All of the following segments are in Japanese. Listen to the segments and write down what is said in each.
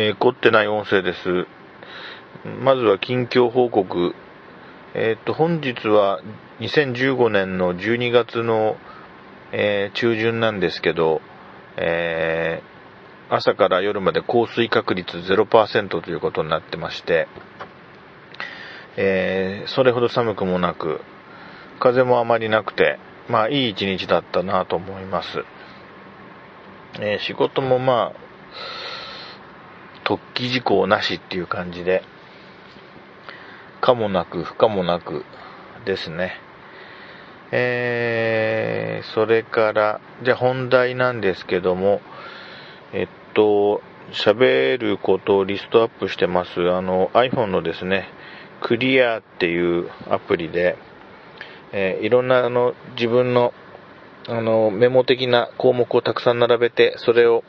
えー、凝ってない音声です。まずは近況報告。えっ、と、本日は2015年の12月の、えー、中旬なんですけど、えー、朝から夜まで降水確率0%ということになってまして、えそれほど寒くもなく、風もあまりなくて、まあいい一日だったなと思います。え仕事もまあ、突起事項なしっていう感じで、かもなく不可もなくですね。えー、それから、じゃあ本題なんですけども、えっと、喋ることをリストアップしてます、あの iPhone のですね、クリアっていうアプリで、えー、いろんなあの自分のあのメモ的な項目をたくさん並べて、それを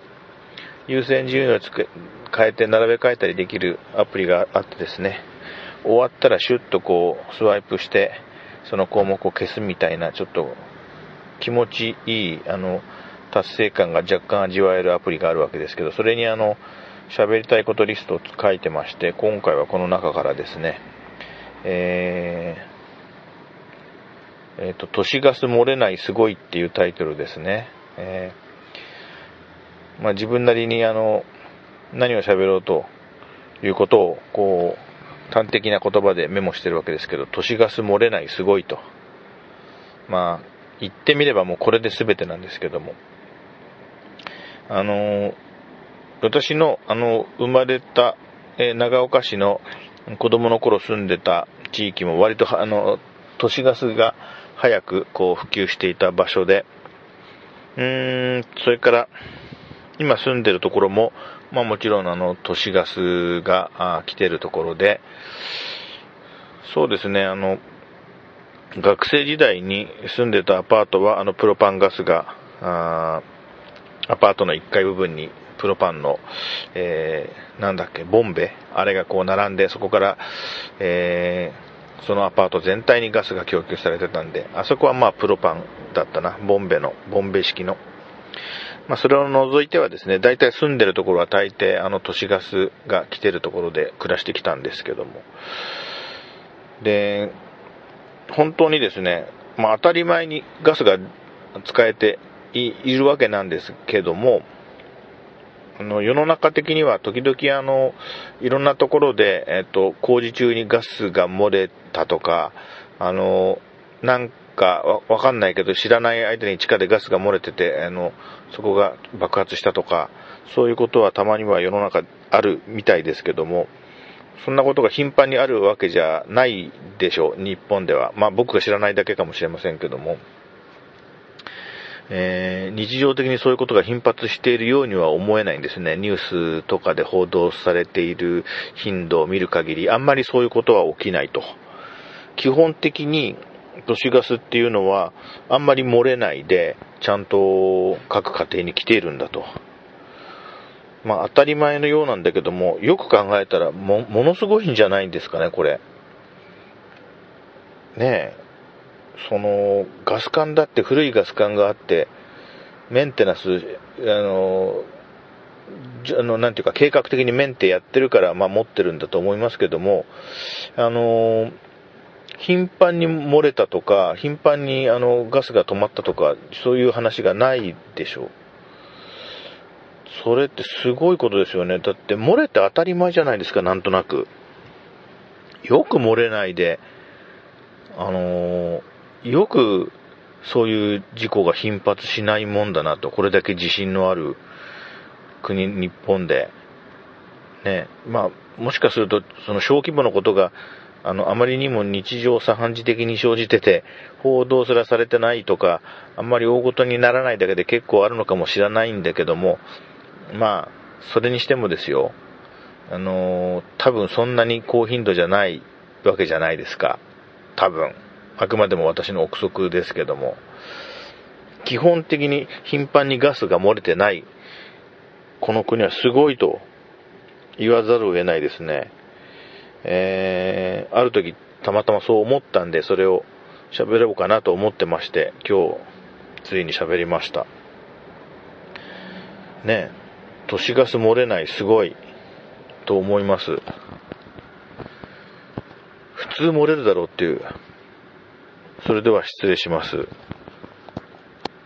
優先順位をつけ変えて並べ替えたりできるアプリがあってですね、終わったらシュッとこうスワイプして、その項目を消すみたいな、ちょっと気持ちいい、あの、達成感が若干味わえるアプリがあるわけですけど、それにあの、喋りたいことリストを書いてまして、今回はこの中からですね、えー、えっ、と、都市ガス漏れないすごいっていうタイトルですね。えー、まあ、自分なりにあの、何を喋ろうということを、こう、端的な言葉でメモしてるわけですけど、都市ガス漏れないすごいと。まあ、言ってみればもうこれで全てなんですけども。あの、私の、あの、生まれた、え長岡市の子供の頃住んでた地域も割と、あの、都市ガスが早くこう普及していた場所で、うーん、それから、今住んでるところも、まあもちろんあの都市ガスが来てるところで、そうですね、あの、学生時代に住んでたアパートはあのプロパンガスが、あアパートの1階部分にプロパンの、えー、なんだっけ、ボンベあれがこう並んで、そこから、えー、そのアパート全体にガスが供給されてたんで、あそこはまあプロパンだったな、ボンベの、ボンベ式の。まあ、それを除いてはですね、大体住んでるところは大抵あの都市ガスが来てるところで暮らしてきたんですけども。で、本当にですね、まあ、当たり前にガスが使えているわけなんですけども、あの世の中的には時々あのいろんなところで、えっと、工事中にガスが漏れたとか、あのなんかわわかんないけど知らない間に地下でガスが漏れてて、あの、そこが爆発したとか、そういうことはたまには世の中あるみたいですけども、そんなことが頻繁にあるわけじゃないでしょう、日本では。まあ僕が知らないだけかもしれませんけども。えー、日常的にそういうことが頻発しているようには思えないんですね。ニュースとかで報道されている頻度を見る限り、あんまりそういうことは起きないと。基本的に都市ガスっていうのはあんまり漏れないで、ちゃんと各家庭に来ているんだと。まあ当たり前のようなんだけども、よく考えたらも、ものすごいんじゃないんですかね、これ。ねえ。その、ガス管だって古いガス管があって、メンテナンス、あの、あの、なんていうか、計画的にメンテやってるから、まあ持ってるんだと思いますけども、あの、頻繁に漏れたとか、頻繁にあのガスが止まったとか、そういう話がないでしょう。それってすごいことですよね。だって漏れて当たり前じゃないですか、なんとなく。よく漏れないで、あのー、よくそういう事故が頻発しないもんだなと、これだけ自信のある国、日本で。ね、まあ、もしかすると、その小規模のことがあの、あまりにも日常茶飯事的に生じてて、報道すらされてないとか、あんまり大ごとにならないだけで結構あるのかもしれないんだけども、まあ、それにしてもですよ、あの多分そんなに高頻度じゃないわけじゃないですか。多分。あくまでも私の憶測ですけども。基本的に頻繁にガスが漏れてない、この国はすごいと言わざるを得ないですね。えー、ある時たまたまそう思ったんで、それを喋ろうかなと思ってまして、今日、ついに喋りました。ね都市ガス漏れない、すごい。と思います。普通漏れるだろうっていう。それでは失礼します。